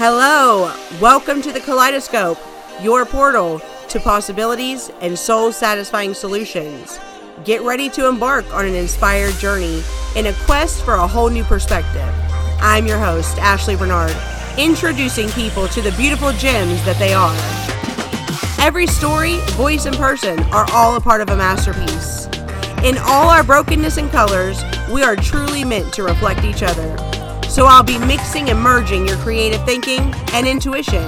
Hello, welcome to the Kaleidoscope, your portal to possibilities and soul satisfying solutions. Get ready to embark on an inspired journey in a quest for a whole new perspective. I'm your host, Ashley Bernard, introducing people to the beautiful gems that they are. Every story, voice, and person are all a part of a masterpiece. In all our brokenness and colors, we are truly meant to reflect each other. So I'll be mixing and merging your creative thinking and intuition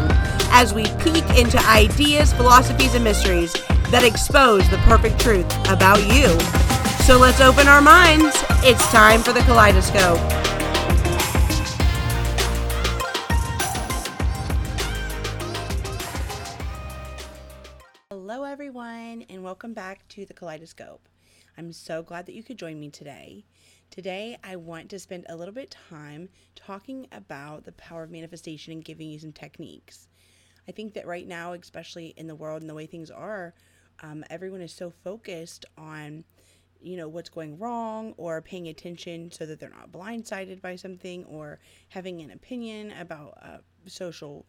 as we peek into ideas, philosophies, and mysteries that expose the perfect truth about you. So let's open our minds. It's time for the kaleidoscope. Hello, everyone, and welcome back to the kaleidoscope. I'm so glad that you could join me today. Today, I want to spend a little bit time talking about the power of manifestation and giving you some techniques. I think that right now, especially in the world and the way things are, um, everyone is so focused on, you know, what's going wrong or paying attention so that they're not blindsided by something or having an opinion about a social,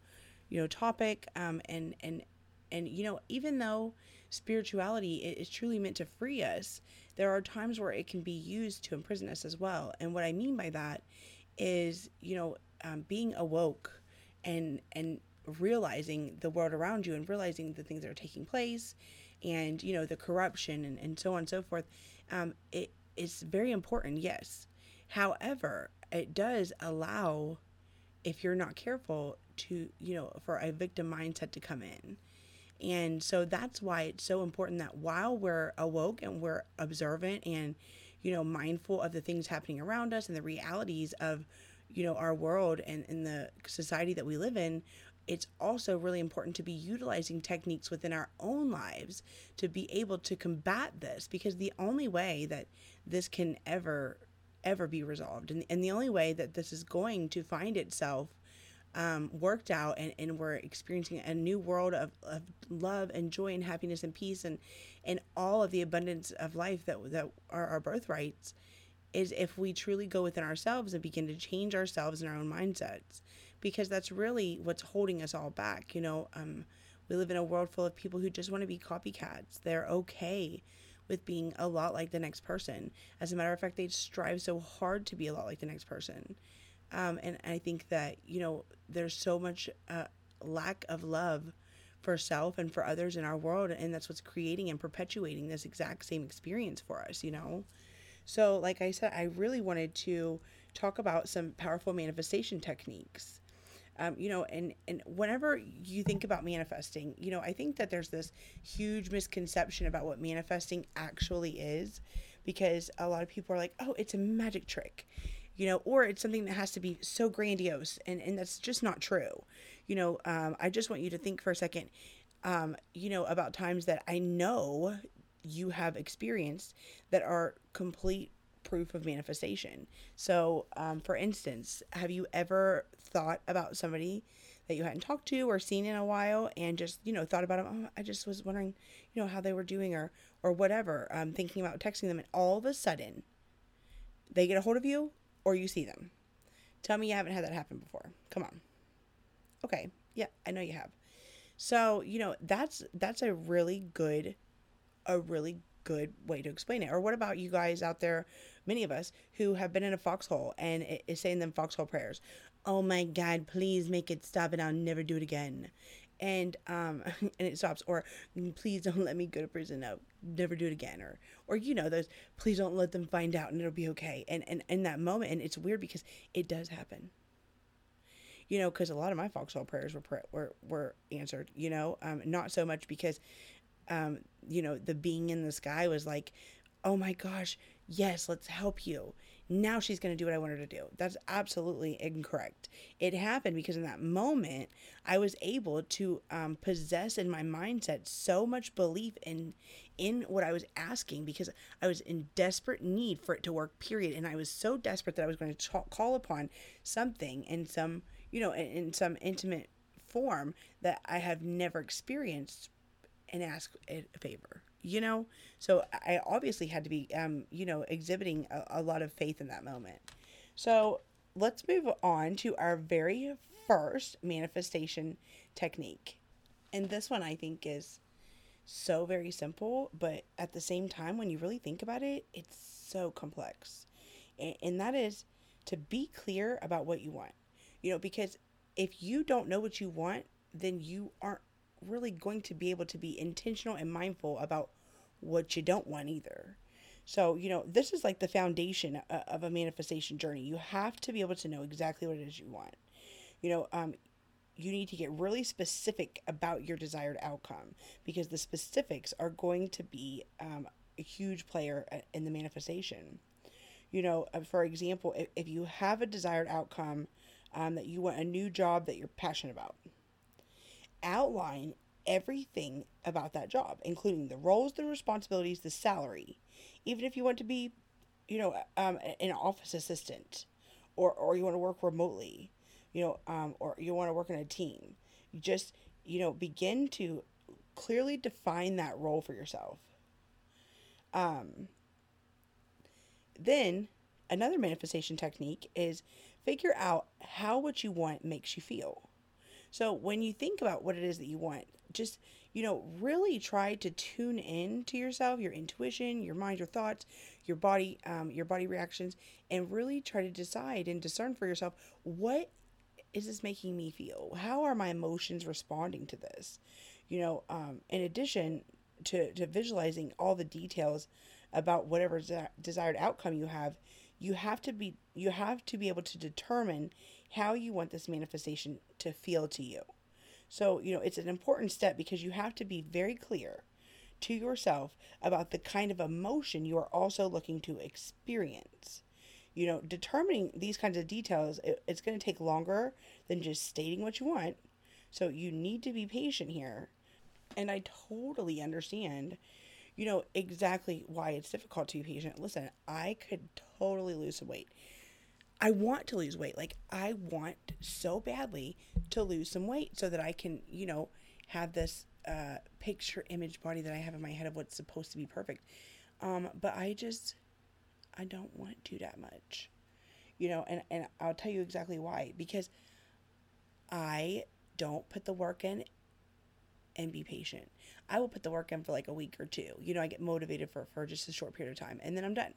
you know, topic. Um, and and and you know, even though spirituality is truly meant to free us, there are times where it can be used to imprison us as well. And what I mean by that is, you know, um, being awoke and and realizing the world around you and realizing the things that are taking place and you know the corruption and, and so on and so forth um, it is very important yes however it does allow if you're not careful to you know for a victim mindset to come in and so that's why it's so important that while we're awoke and we're observant and, you know, mindful of the things happening around us and the realities of, you know, our world and, and the society that we live in, it's also really important to be utilizing techniques within our own lives to be able to combat this because the only way that this can ever ever be resolved and, and the only way that this is going to find itself um, worked out and, and we're experiencing a new world of, of love and joy and happiness and peace and and all of the abundance of life that that are our birthrights is if we truly go within ourselves and begin to change ourselves and our own mindsets. Because that's really what's holding us all back you know um, we live in a world full of people who just want to be copycats. They're okay with being a lot like the next person. As a matter of fact they strive so hard to be a lot like the next person um, and I think that, you know, there's so much uh, lack of love for self and for others in our world. And that's what's creating and perpetuating this exact same experience for us, you know? So, like I said, I really wanted to talk about some powerful manifestation techniques. Um, you know, and and whenever you think about manifesting, you know, I think that there's this huge misconception about what manifesting actually is, because a lot of people are like, "Oh, it's a magic trick," you know, or it's something that has to be so grandiose, and and that's just not true. You know, um, I just want you to think for a second, um, you know, about times that I know you have experienced that are complete proof of manifestation. So, um, for instance, have you ever thought about somebody that you hadn't talked to or seen in a while and just, you know, thought about them? Oh, I just was wondering, you know, how they were doing or, or whatever, um, thinking about texting them. And all of a sudden, they get a hold of you or you see them. Tell me you haven't had that happen before. Come on. Okay. Yeah, I know you have. So, you know, that's that's a really good a really good way to explain it. Or what about you guys out there, many of us who have been in a foxhole and is saying them foxhole prayers. Oh my God, please make it stop and I'll never do it again and um and it stops or please don't let me go to prison no never do it again or or you know those please don't let them find out and it'll be okay and and in that moment and it's weird because it does happen. You know because a lot of my foxhole prayers were were were answered you know um not so much because um you know the being in the sky was like oh my gosh yes let's help you now she's going to do what I want her to do. That's absolutely incorrect. It happened because in that moment, I was able to um, possess in my mindset so much belief in in what I was asking because I was in desperate need for it to work. Period. And I was so desperate that I was going to talk, call upon something in some you know in, in some intimate form that I have never experienced and ask a favor you know so i obviously had to be um, you know exhibiting a, a lot of faith in that moment so let's move on to our very first manifestation technique. And this one I think is so very simple, but at the same time, when you really think about it, it's so complex. And, and that is to be clear about what you want. You know, because if you don't know what you want, then you aren't really going to be able to be intentional and mindful about what you don't want either. So, you know, this is like the foundation uh, of a manifestation journey. You have to be able to know exactly what it is you want. You know, um, you need to get really specific about your desired outcome because the specifics are going to be um, a huge player uh, in the manifestation. You know, uh, for example, if, if you have a desired outcome um, that you want a new job that you're passionate about, outline everything about that job, including the roles, the responsibilities, the salary. Even if you want to be, you know, um, an office assistant or, or you want to work remotely, you know, um, or you want to work in a team. You just, you know, begin to clearly define that role for yourself. Um, then another manifestation technique is figure out how what you want makes you feel. So when you think about what it is that you want, just you know, really try to tune in to yourself, your intuition, your mind, your thoughts, your body, um, your body reactions, and really try to decide and discern for yourself what is this making me feel? How are my emotions responding to this? You know, um, in addition to, to visualizing all the details about whatever de- desired outcome you have, you have to be you have to be able to determine how you want this manifestation to feel to you. So, you know, it's an important step because you have to be very clear to yourself about the kind of emotion you are also looking to experience. You know, determining these kinds of details, it, it's going to take longer than just stating what you want. So, you need to be patient here. And I totally understand, you know, exactly why it's difficult to be patient. Listen, I could totally lose some weight. I want to lose weight. Like I want so badly to lose some weight so that I can, you know, have this uh, picture image body that I have in my head of what's supposed to be perfect. Um, but I just, I don't want to that much, you know, and, and I'll tell you exactly why. Because I don't put the work in and be patient. I will put the work in for like a week or two. You know, I get motivated for, for just a short period of time and then I'm done.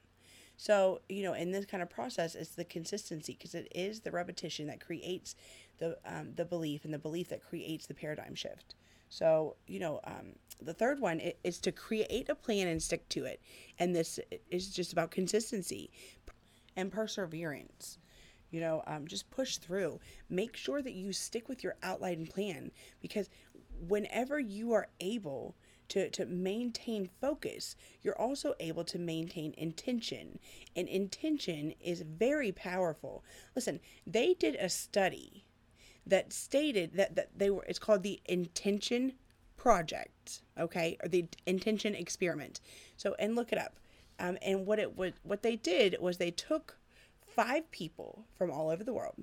So, you know, in this kind of process, it's the consistency because it is the repetition that creates the, um, the belief and the belief that creates the paradigm shift. So, you know, um, the third one is to create a plan and stick to it. And this is just about consistency and perseverance. You know, um, just push through. Make sure that you stick with your outline plan because whenever you are able to, to maintain focus, you're also able to maintain intention. And intention is very powerful. Listen, they did a study that stated that, that they were, it's called the intention project, okay, or the intention experiment. So, and look it up. Um, and what it would, what they did was they took five people from all over the world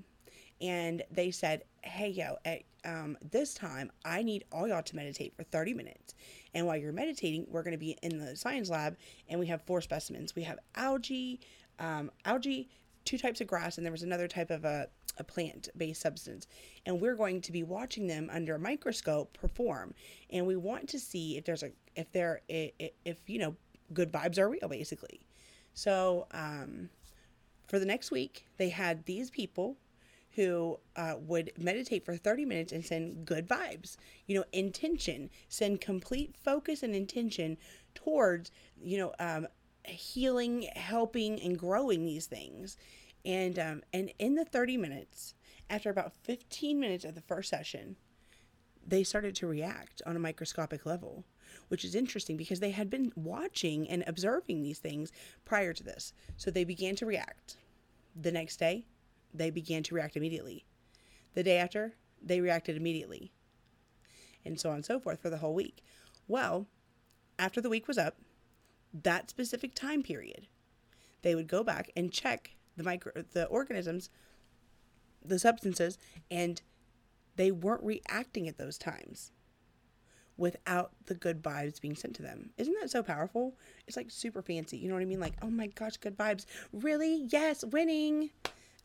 and they said, "Hey, yo, at um, this time, I need all y'all to meditate for 30 minutes. And while you're meditating, we're going to be in the science lab, and we have four specimens. We have algae, um, algae, two types of grass, and there was another type of a, a plant-based substance. And we're going to be watching them under a microscope perform, and we want to see if there's a if there if, if you know good vibes are real, basically. So." Um, for the next week, they had these people who uh, would meditate for 30 minutes and send good vibes, you know, intention, send complete focus and intention towards, you know, um, healing, helping, and growing these things. And, um, and in the 30 minutes, after about 15 minutes of the first session, they started to react on a microscopic level, which is interesting because they had been watching and observing these things prior to this. So they began to react. The next day, they began to react immediately. The day after, they reacted immediately. And so on and so forth for the whole week. Well, after the week was up, that specific time period, they would go back and check the micro the organisms, the substances, and they weren't reacting at those times without the good vibes being sent to them. Isn't that so powerful? It's like super fancy. You know what I mean? Like, oh my gosh, good vibes. Really? Yes, winning.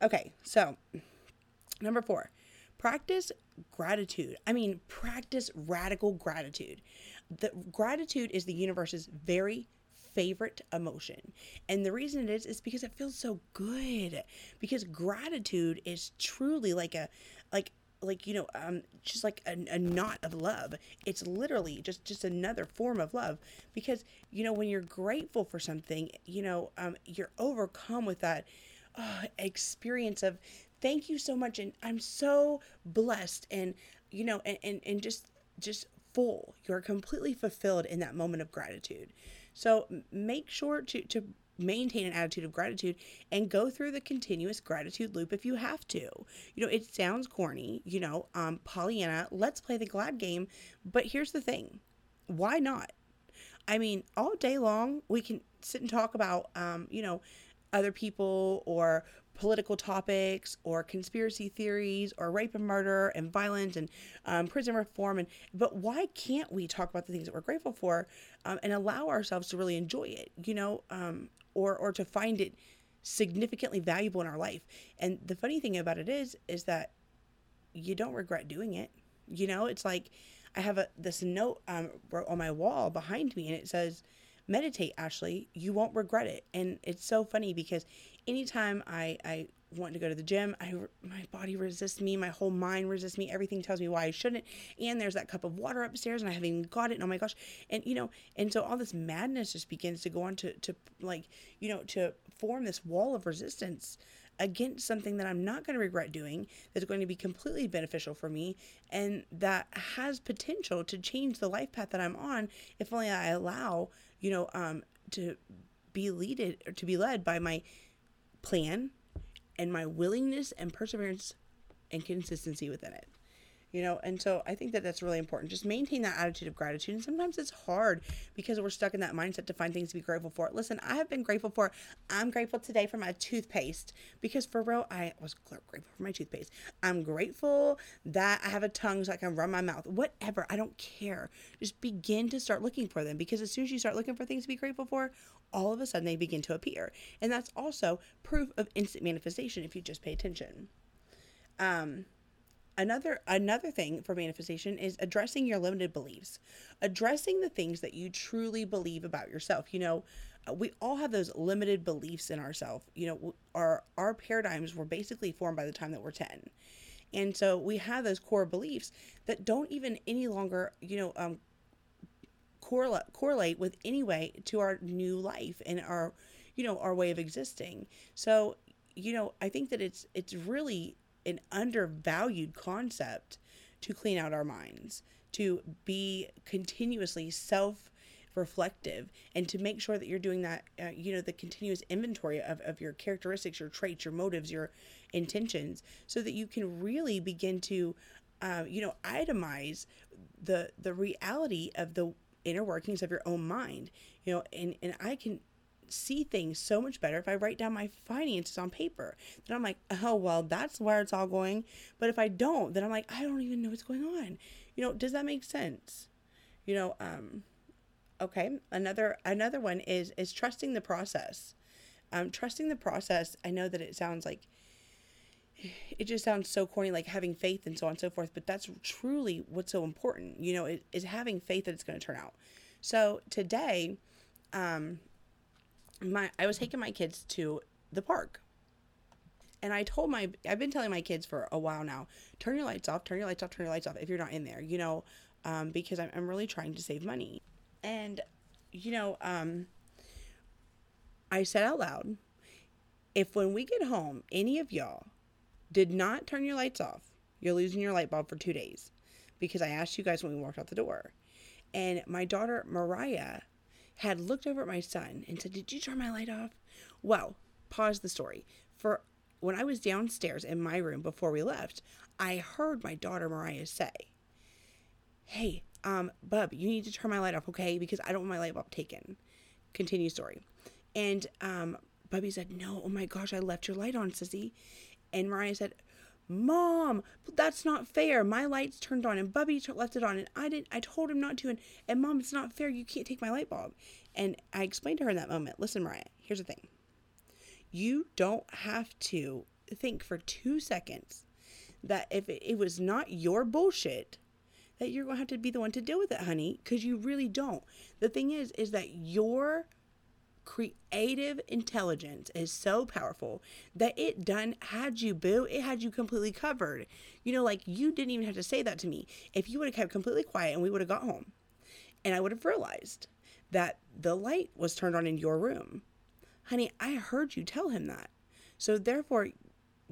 Okay, so number four, practice gratitude. I mean, practice radical gratitude. The gratitude is the universe's very favorite emotion. And the reason it is is because it feels so good. Because gratitude is truly like a like like you know um just like a, a knot of love it's literally just just another form of love because you know when you're grateful for something you know um you're overcome with that uh, experience of thank you so much and i'm so blessed and you know and and, and just just full you're completely fulfilled in that moment of gratitude so make sure to to maintain an attitude of gratitude and go through the continuous gratitude loop if you have to. You know, it sounds corny, you know, um, Pollyanna, let's play the glad game. But here's the thing why not? I mean, all day long, we can sit and talk about, um, you know, other people or political topics or conspiracy theories or rape and murder and violence and um, prison reform and but why can't we talk about the things that we're grateful for um, and allow ourselves to really enjoy it you know um, or or to find it significantly valuable in our life. And the funny thing about it is is that you don't regret doing it. You know, it's like I have a this note um, on my wall behind me, and it says, "Meditate, Ashley. You won't regret it." And it's so funny because anytime I I want to go to the gym. I my body resists me, my whole mind resists me. Everything tells me why I shouldn't. And there's that cup of water upstairs, and I haven't even got it. And oh my gosh! And you know, and so all this madness just begins to go on to to like you know to form this wall of resistance against something that I'm not going to regret doing, that's going to be completely beneficial for me, and that has potential to change the life path that I'm on if only I allow, you know, um, to be leaded or to be led by my plan and my willingness and perseverance and consistency within it you know and so i think that that's really important. Just maintain that attitude of gratitude and sometimes it's hard because we're stuck in that mindset to find things to be grateful for. Listen i have been grateful for i'm grateful today for my toothpaste because for real i was grateful for my toothpaste. I'm grateful that i have a tongue so i can run my mouth. Whatever i don't care. Just begin to start looking for them because as soon as you start looking for things to be grateful for all of a sudden they begin to appear. And that's also proof of instant manifestation if you just pay attention. Um another another thing for manifestation is addressing your limited beliefs. Addressing the things that you truly believe about yourself. You know uh, we all have those limited beliefs in ourselves you know our our paradigms were basically formed by the time that we're 10 and so we have those core beliefs that don't even any longer you know um, correlate correlate with any way to our new life and our you know our way of existing. So you know i think that it's it's really an undervalued concept to clean out our minds, to be continuously self reflective and to make sure that you're doing that uh, you know the continuous inventory of, of your characteristics your traits your motives your intentions so that you can really begin to uh, you know itemize the the reality of the inner workings of your own mind. You know and and i can see things so much better if I write down my finances on paper. Then I'm like, oh, well, that's where it's all going. But if I don't, then I'm like, I don't even know what's going on. You know, does that make sense? You know, um, okay. Another another one is is trusting the process. Um, trusting the process. I know that it sounds like it just sounds so corny, like having faith and so on and so forth. But that's truly what's so important. You know, is, is having faith that it's going to turn out. So today, um, my I was taking my kids to the park. And I told my I've been telling my kids for a while now, turn your lights off, turn your lights off, turn your lights off if you're not in there, you know, um, because I'm, I'm really trying to save money. And, you know, um, I said out loud, if when we get home, any of y'all did not turn your lights off, you're losing your light bulb for two days because I asked you guys when we walked out the door. And my daughter Mariah had looked over at my son and said, Did you turn my light off? Well, pause the story. For when I was downstairs in my room before we left, I heard my daughter Mariah say, Hey, um, Bub, you need to turn my light off, okay? Because I don't want my light bulb taken. Continue story. And um, Bubby said, No, oh my gosh, I left your light on, sissy. And Mariah said, Mom, that's not fair. My lights turned on and Bubby left it on and I didn't I told him not to and, and mom, it's not fair. You can't take my light bulb. And I explained to her in that moment, listen, Mariah, here's the thing. You don't have to think for two seconds that if it, it was not your bullshit, that you're going to have to be the one to deal with it, honey, because you really don't. The thing is, is that your creative intelligence is so powerful that it done had you boo it had you completely covered. You know like you didn't even have to say that to me. If you would have kept completely quiet and we would have got home. And i would have realized that the light was turned on in your room. Honey i heard you tell him that. So therefore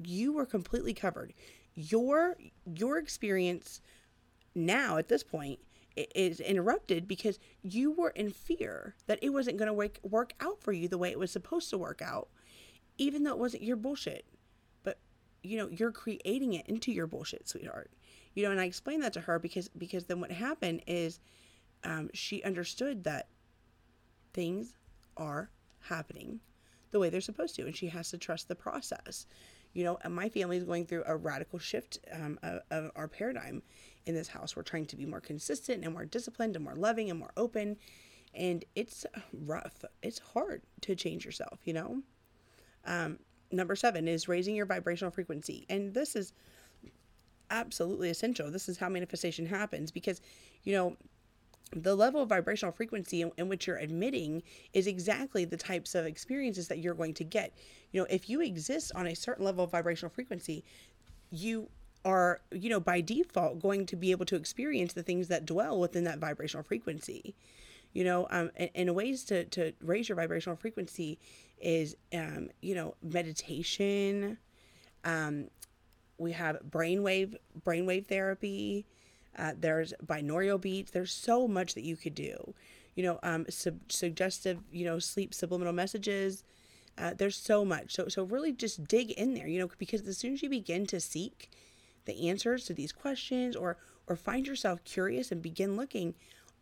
you were completely covered. Your your experience now at this point is interrupted because you were in fear that it wasn't going to work, work out for you the way it was supposed to work out, even though it wasn't your bullshit. But, you know, you're creating it into your bullshit, sweetheart. You know, and I explained that to her because, because then what happened is um, she understood that things are happening the way they're supposed to, and she has to trust the process. You know, my family is going through a radical shift um, of, of our paradigm in this house. We're trying to be more consistent and more disciplined and more loving and more open. And it's rough. It's hard to change yourself, you know? Um, number seven is raising your vibrational frequency. And this is absolutely essential. This is how manifestation happens because, you know, the level of vibrational frequency in, in, which you're admitting is exactly the types of experiences that you're going to get. You know, if you exist on a certain level of vibrational frequency, you are, you know, by default going to be able to experience the things that dwell within that vibrational frequency. You know, um, and, and ways to, to raise your vibrational frequency is, um, you know, meditation. Um, we have brainwave brainwave therapy. Uh, there's binaural beats. There's so much that you could do. You know, um, sub- suggestive, you know, sleep subliminal messages. Uh, there's so much. So, so really just dig in there, you know, because as soon as you begin to seek the answers to these questions or or find yourself curious and begin looking,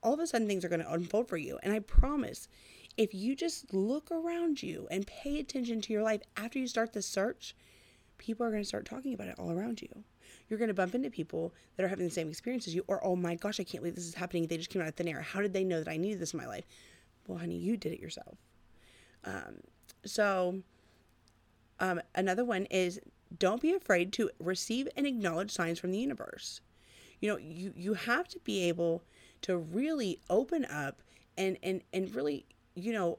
all of a sudden things are going to unfold for you. And I promise, if you just look around you and pay attention to your life after you start the search, people are going to start talking about it all around you. You're going to bump into people that are having the same experience as you, or oh my gosh, I can't believe this is happening. They just came out of thin air. How did they know that I needed this in my life? Well, honey, you did it yourself. Um, so, um, another one is don't be afraid to receive and acknowledge signs from the universe. You know, you, you have to be able to really open up and, and, and really, you know,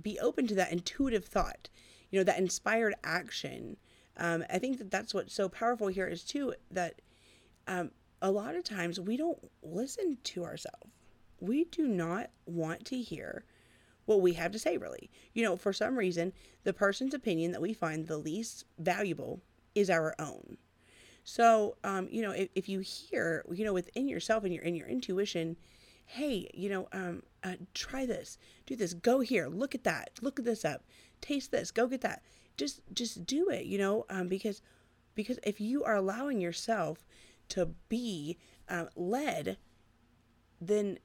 be open to that intuitive thought, you know, that inspired action. Um, I think that that's what's so powerful here is too that um, a lot of times we don't listen to ourselves. We do not want to hear what we have to say, really. You know, for some reason, the person's opinion that we find the least valuable is our own. So, um, you know, if, if you hear, you know, within yourself and your in your intuition, hey, you know, um, uh, try this, do this, go here, look at that, look at this up, taste this, go get that. Just, just do it, you know, um, because, because if you are allowing yourself to be uh, led, then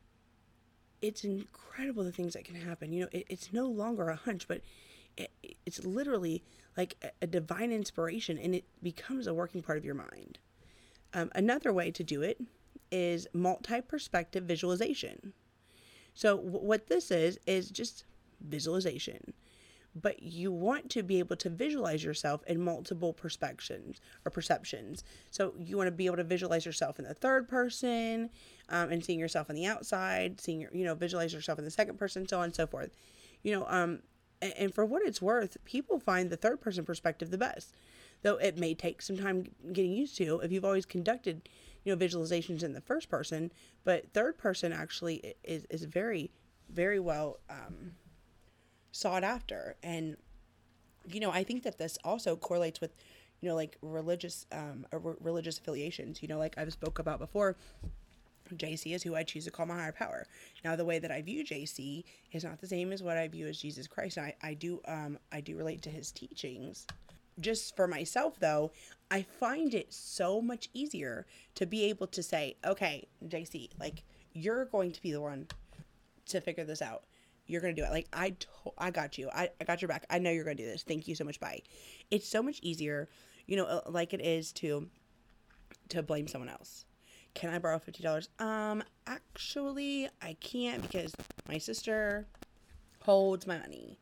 it's incredible the things that can happen. You know, it, it's no longer a hunch, but it, it's literally like a, a, divine inspiration and it becomes a working part of your mind. Um, another way to do it is multi perspective visualization. So, w- what this is, is just visualization but you want to be able to visualize yourself in multiple perspectives or perceptions. So you want to be able to visualize yourself in the third person um, and seeing yourself on the outside, seeing your, you know, visualize yourself in the second person, so on and so forth. You know, um, and, and for what it's worth, people find the third person perspective the best, though it may take some time getting used to if you've always conducted, you know, visualizations in the first person. But third person actually is, is very, very well. Um, sought after. And, you know, I think that this also correlates with, you know, like religious, um, r- religious affiliations, you know, like I've spoke about before. JC is who I choose to call my higher power. Now, the way that I view JC is not the same as what I view as Jesus Christ. I, I do um I do relate to his teachings. Just for myself though, I find it so much easier to be able to say, okay, JC, like you're going to be the one to figure this out. You're gonna do it. Like I, to- I got you. I, I got your back. I know you're gonna do this. Thank you so much. Bye. It's so much easier, you know, uh, like it is to, to blame someone else. Can I borrow fifty dollars? Um, actually, I can't because my sister holds my money.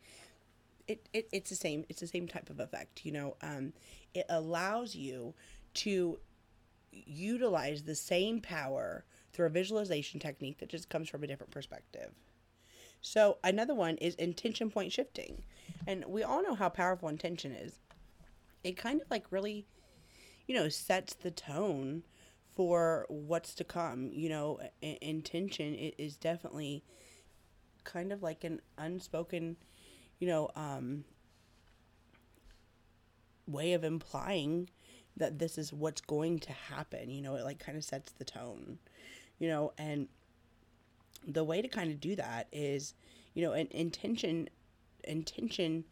it, it it's the same it's the same type of effect you know um, it allows you to utilize the same power through a visualization technique that just comes from a different perspective so another one is intention point shifting and we all know how powerful intention is it kind of like really you know sets the tone for what's to come you know intention it is definitely kind of like an unspoken you know, um, way of implying that this is what's going to happen. You know, it like kind of sets the tone, you know, and the way to kind of do that is, you know, an intention, intention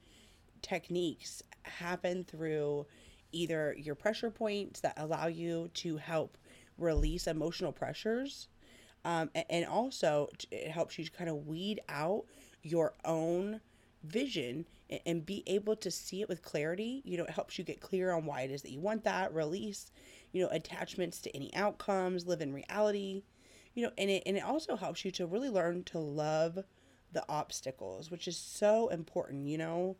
techniques happen through either your pressure points that allow you to help release emotional pressures. Um, and also it helps you kind of weed out your own vision and be able to see it with clarity, you know, it helps you get clear on why it is that you want that, release, you know, attachments to any outcomes, live in reality, you know, and it, and it also helps you to really learn to love the obstacles, which is so important, you know.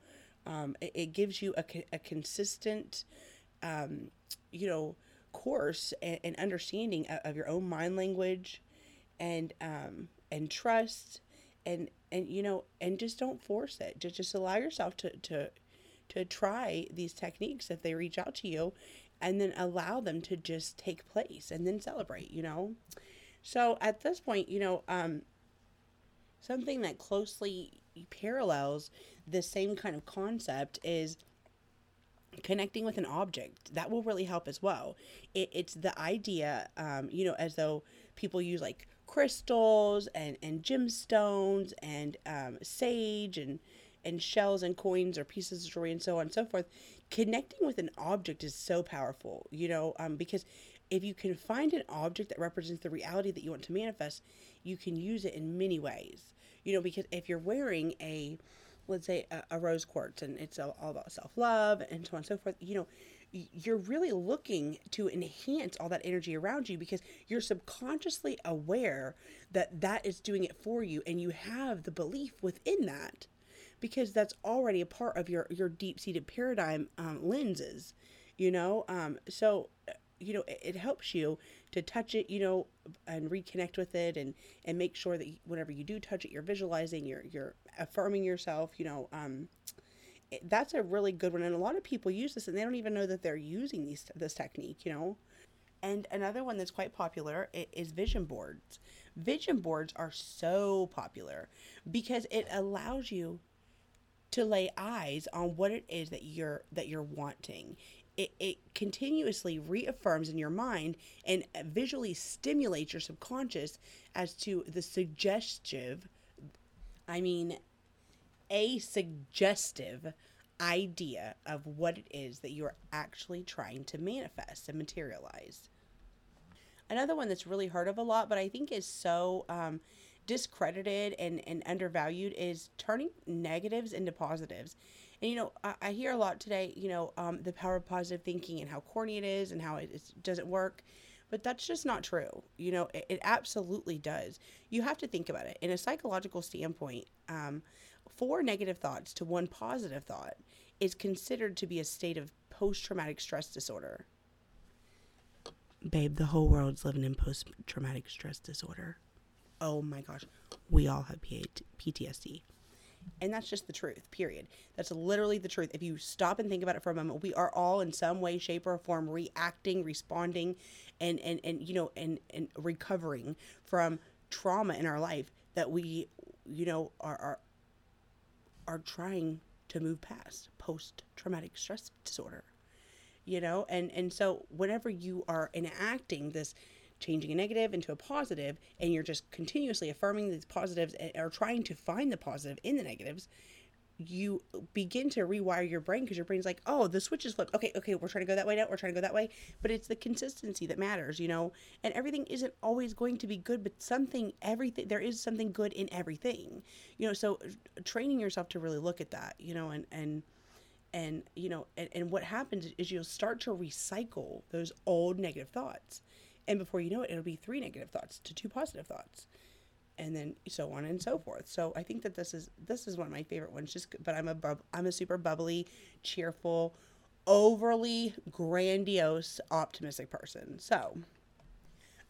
Um, it, it, gives you a, a consistent, um, you know, course and, and understanding of, of, your own mind language and, um, and trust and and you know and just don't force it just just allow yourself to to to try these techniques if they reach out to you and then allow them to just take place and then celebrate you know so at this point you know um something that closely parallels the same kind of concept is connecting with an object. That will really help as well. It, it's the idea um, you know as though people use like crystals and, and gemstones and um, sage and, and shells and coins or pieces of jewelry and so on and so forth, connecting with an object is so powerful, you know, um, because if you can find an object that represents the reality that you want to manifest, you can use it in many ways, you know, because if you're wearing a, let's say a, a rose quartz and it's all, about self-love and so on and so forth, you know, you're really looking to enhance all that energy around you because you're subconsciously aware that that is doing it for you and you have the belief within that because that's already a part of your your deep-seated paradigm um, lenses you know? Um, so you know it, it, helps you to touch it you know and reconnect with it and and make sure that whenever you do touch it you're visualizing you're you're affirming yourself you know um, that's a really good one. And a lot of people use this and they don't even know that they're using these, this technique, you know? And another one that's quite popular is vision boards. Vision boards are so popular because it allows you to lay eyes on what it is that you're that you're wanting. It, it continuously reaffirms in your mind and visually stimulates your subconscious as to the suggestive, I mean, a suggestive idea of what it is that you're actually trying to manifest and materialize. Another one that's really heard of a lot, but I think is so um, discredited and, and undervalued is turning negatives into positives. And, you know, I, I hear a lot today, you know, um, the power of positive thinking and how corny it is and how it doesn't work. But that's just not true. You know, it, it absolutely does. You have to think about it. In a psychological standpoint, um, four negative thoughts to one positive thought is considered to be a state of post traumatic stress disorder. Babe, the whole world's living in post traumatic stress disorder. Oh my gosh, we all have PTSD. And that's just the truth, period. That's literally the truth. If you stop and think about it for a moment, we are all in some way, shape, or form reacting, responding, and, and, and you know, and, and recovering from trauma in our life that we, you know, are, are are trying to move past post traumatic stress disorder you know and and so whenever you are enacting this changing a negative into a positive and you're just continuously affirming these positives and are trying to find the positive in the negatives you begin to rewire your brain because your brain's like, oh, the switch is flipped. Okay, okay, we're trying to go that way now. We're trying to go that way. But it's the consistency that matters, you know. And everything isn't always going to be good, but something, everything, there is something good in everything, you know. So training yourself to really look at that, you know, and and and you know, and, and what happens is you'll start to recycle those old negative thoughts, and before you know it, it'll be three negative thoughts to two positive thoughts and then so on and so forth. So I think that this is this is one of my favorite ones. Just but I'm a bub, I'm a super bubbly, cheerful, overly grandiose, optimistic person. So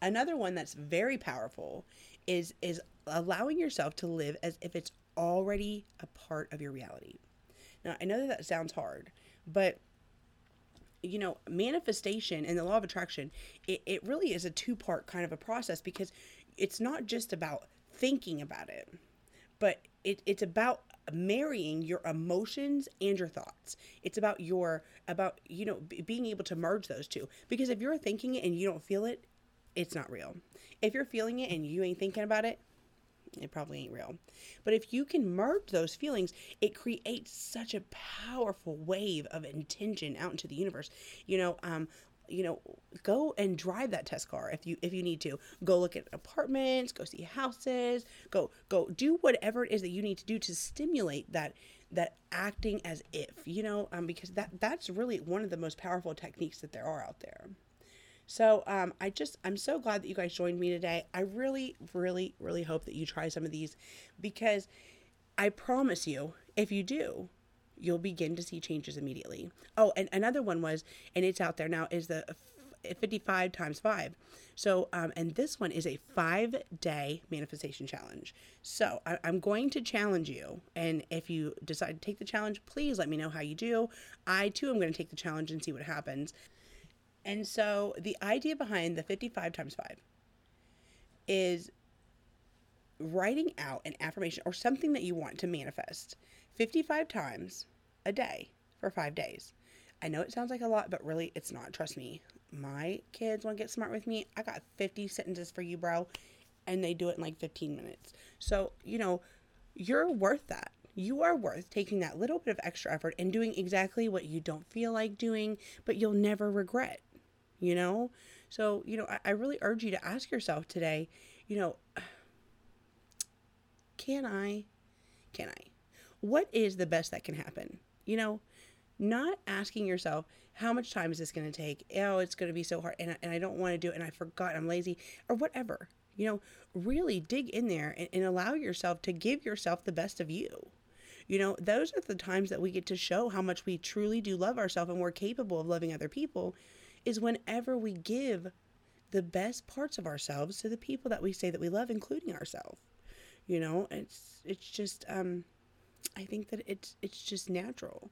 another one that's very powerful is is allowing yourself to live as if it's already a part of your reality. Now I know that that sounds hard, but you know, manifestation and the law of attraction, it, it really is a two part kind of a process because it's not just about thinking about it, but it, it's about marrying your emotions and your thoughts. It's about your, about, you know, b- being able to merge those two. Because if you're thinking it and you don't feel it, it's not real. If you're feeling it and you ain't thinking about it, it probably ain't real. But if you can merge those feelings, it creates such a powerful wave of intention out into the universe. You know, um, you know, go and drive that test car if you if you need to. Go look at apartments, go see houses, go go do whatever it is that you need to do to stimulate that that acting as if, you know, um, because that that's really one of the most powerful techniques that there are out there. So um, I just I'm so glad that you guys joined me today. I really, really, really hope that you try some of these because I promise you, if you do, you'll begin to see changes immediately. Oh, and another one was, and it's out there now, is the 55 times 5. So, um, and this one is a five day manifestation challenge. So, I, am going to challenge you. And if you decide to take the challenge, please let me know how you do. I too am going to take the challenge and see what happens. And so the idea behind the 55 times 5 is writing out an affirmation or something that you want to manifest 55 times a day for five days. I know it sounds like a lot, but really it's not. Trust me. My kids want to get smart with me. I got 50 sentences for you, bro. And they do it in like 15 minutes. So, you know, you're worth that. You are worth taking that little bit of extra effort and doing exactly what you don't feel like doing, but you'll never regret you know? So, you know, I, I really urge you to ask yourself today, you know, can I? Can I? What is the best that can happen? You know, not asking yourself, how much time is this going to take? Oh, it's going to be so hard and I, and I don't want to do it and I forgot, I'm lazy or whatever. You know, really dig in there and, and allow yourself to give yourself the best of you. You know, those are the times that we get to show how much we truly do love ourselves and we're capable of loving other people is whenever we give the best parts of ourselves to the people that we say that we love, including ourselves. You know, it's it's just um, I think that it's it's just natural.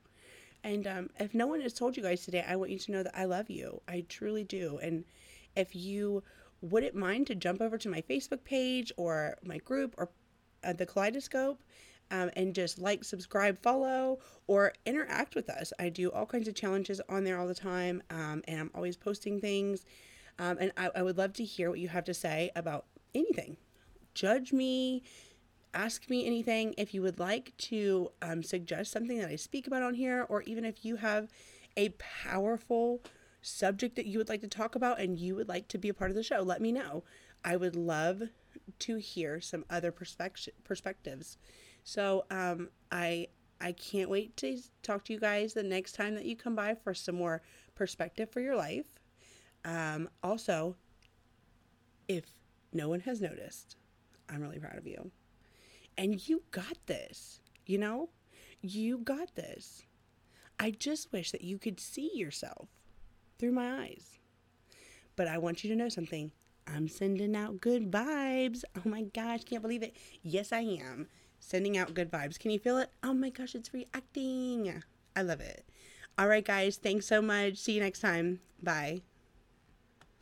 And um, if no one has told you guys today, I want you to know that I love you. I truly do. And if you wouldn't mind to jump over to my Facebook page or my group or uh, the Kaleidoscope um, and just like, subscribe, follow, or interact with us. I do all kinds of challenges on there all the time, um, and I'm always posting things. Um, and I, I would love to hear what you have to say about anything. Judge me, ask me anything. If you would like to um, suggest something that I speak about on here, or even if you have a powerful subject that you would like to talk about and you would like to be a part of the show, let me know. I would love to hear some other perspective perspectives. So um, I I can't wait to talk to you guys the next time that you come by for some more perspective for your life. Um, also, if no one has noticed, I'm really proud of you. And you got this, you know? You got this. I just wish that you could see yourself through my eyes. But I want you to know something. I'm sending out good vibes. Oh my gosh, can't believe it. Yes, I am sending out good vibes. Can you feel it? Oh my gosh, it's reacting. I love it. All right, guys, thanks so much. See you next time. Bye.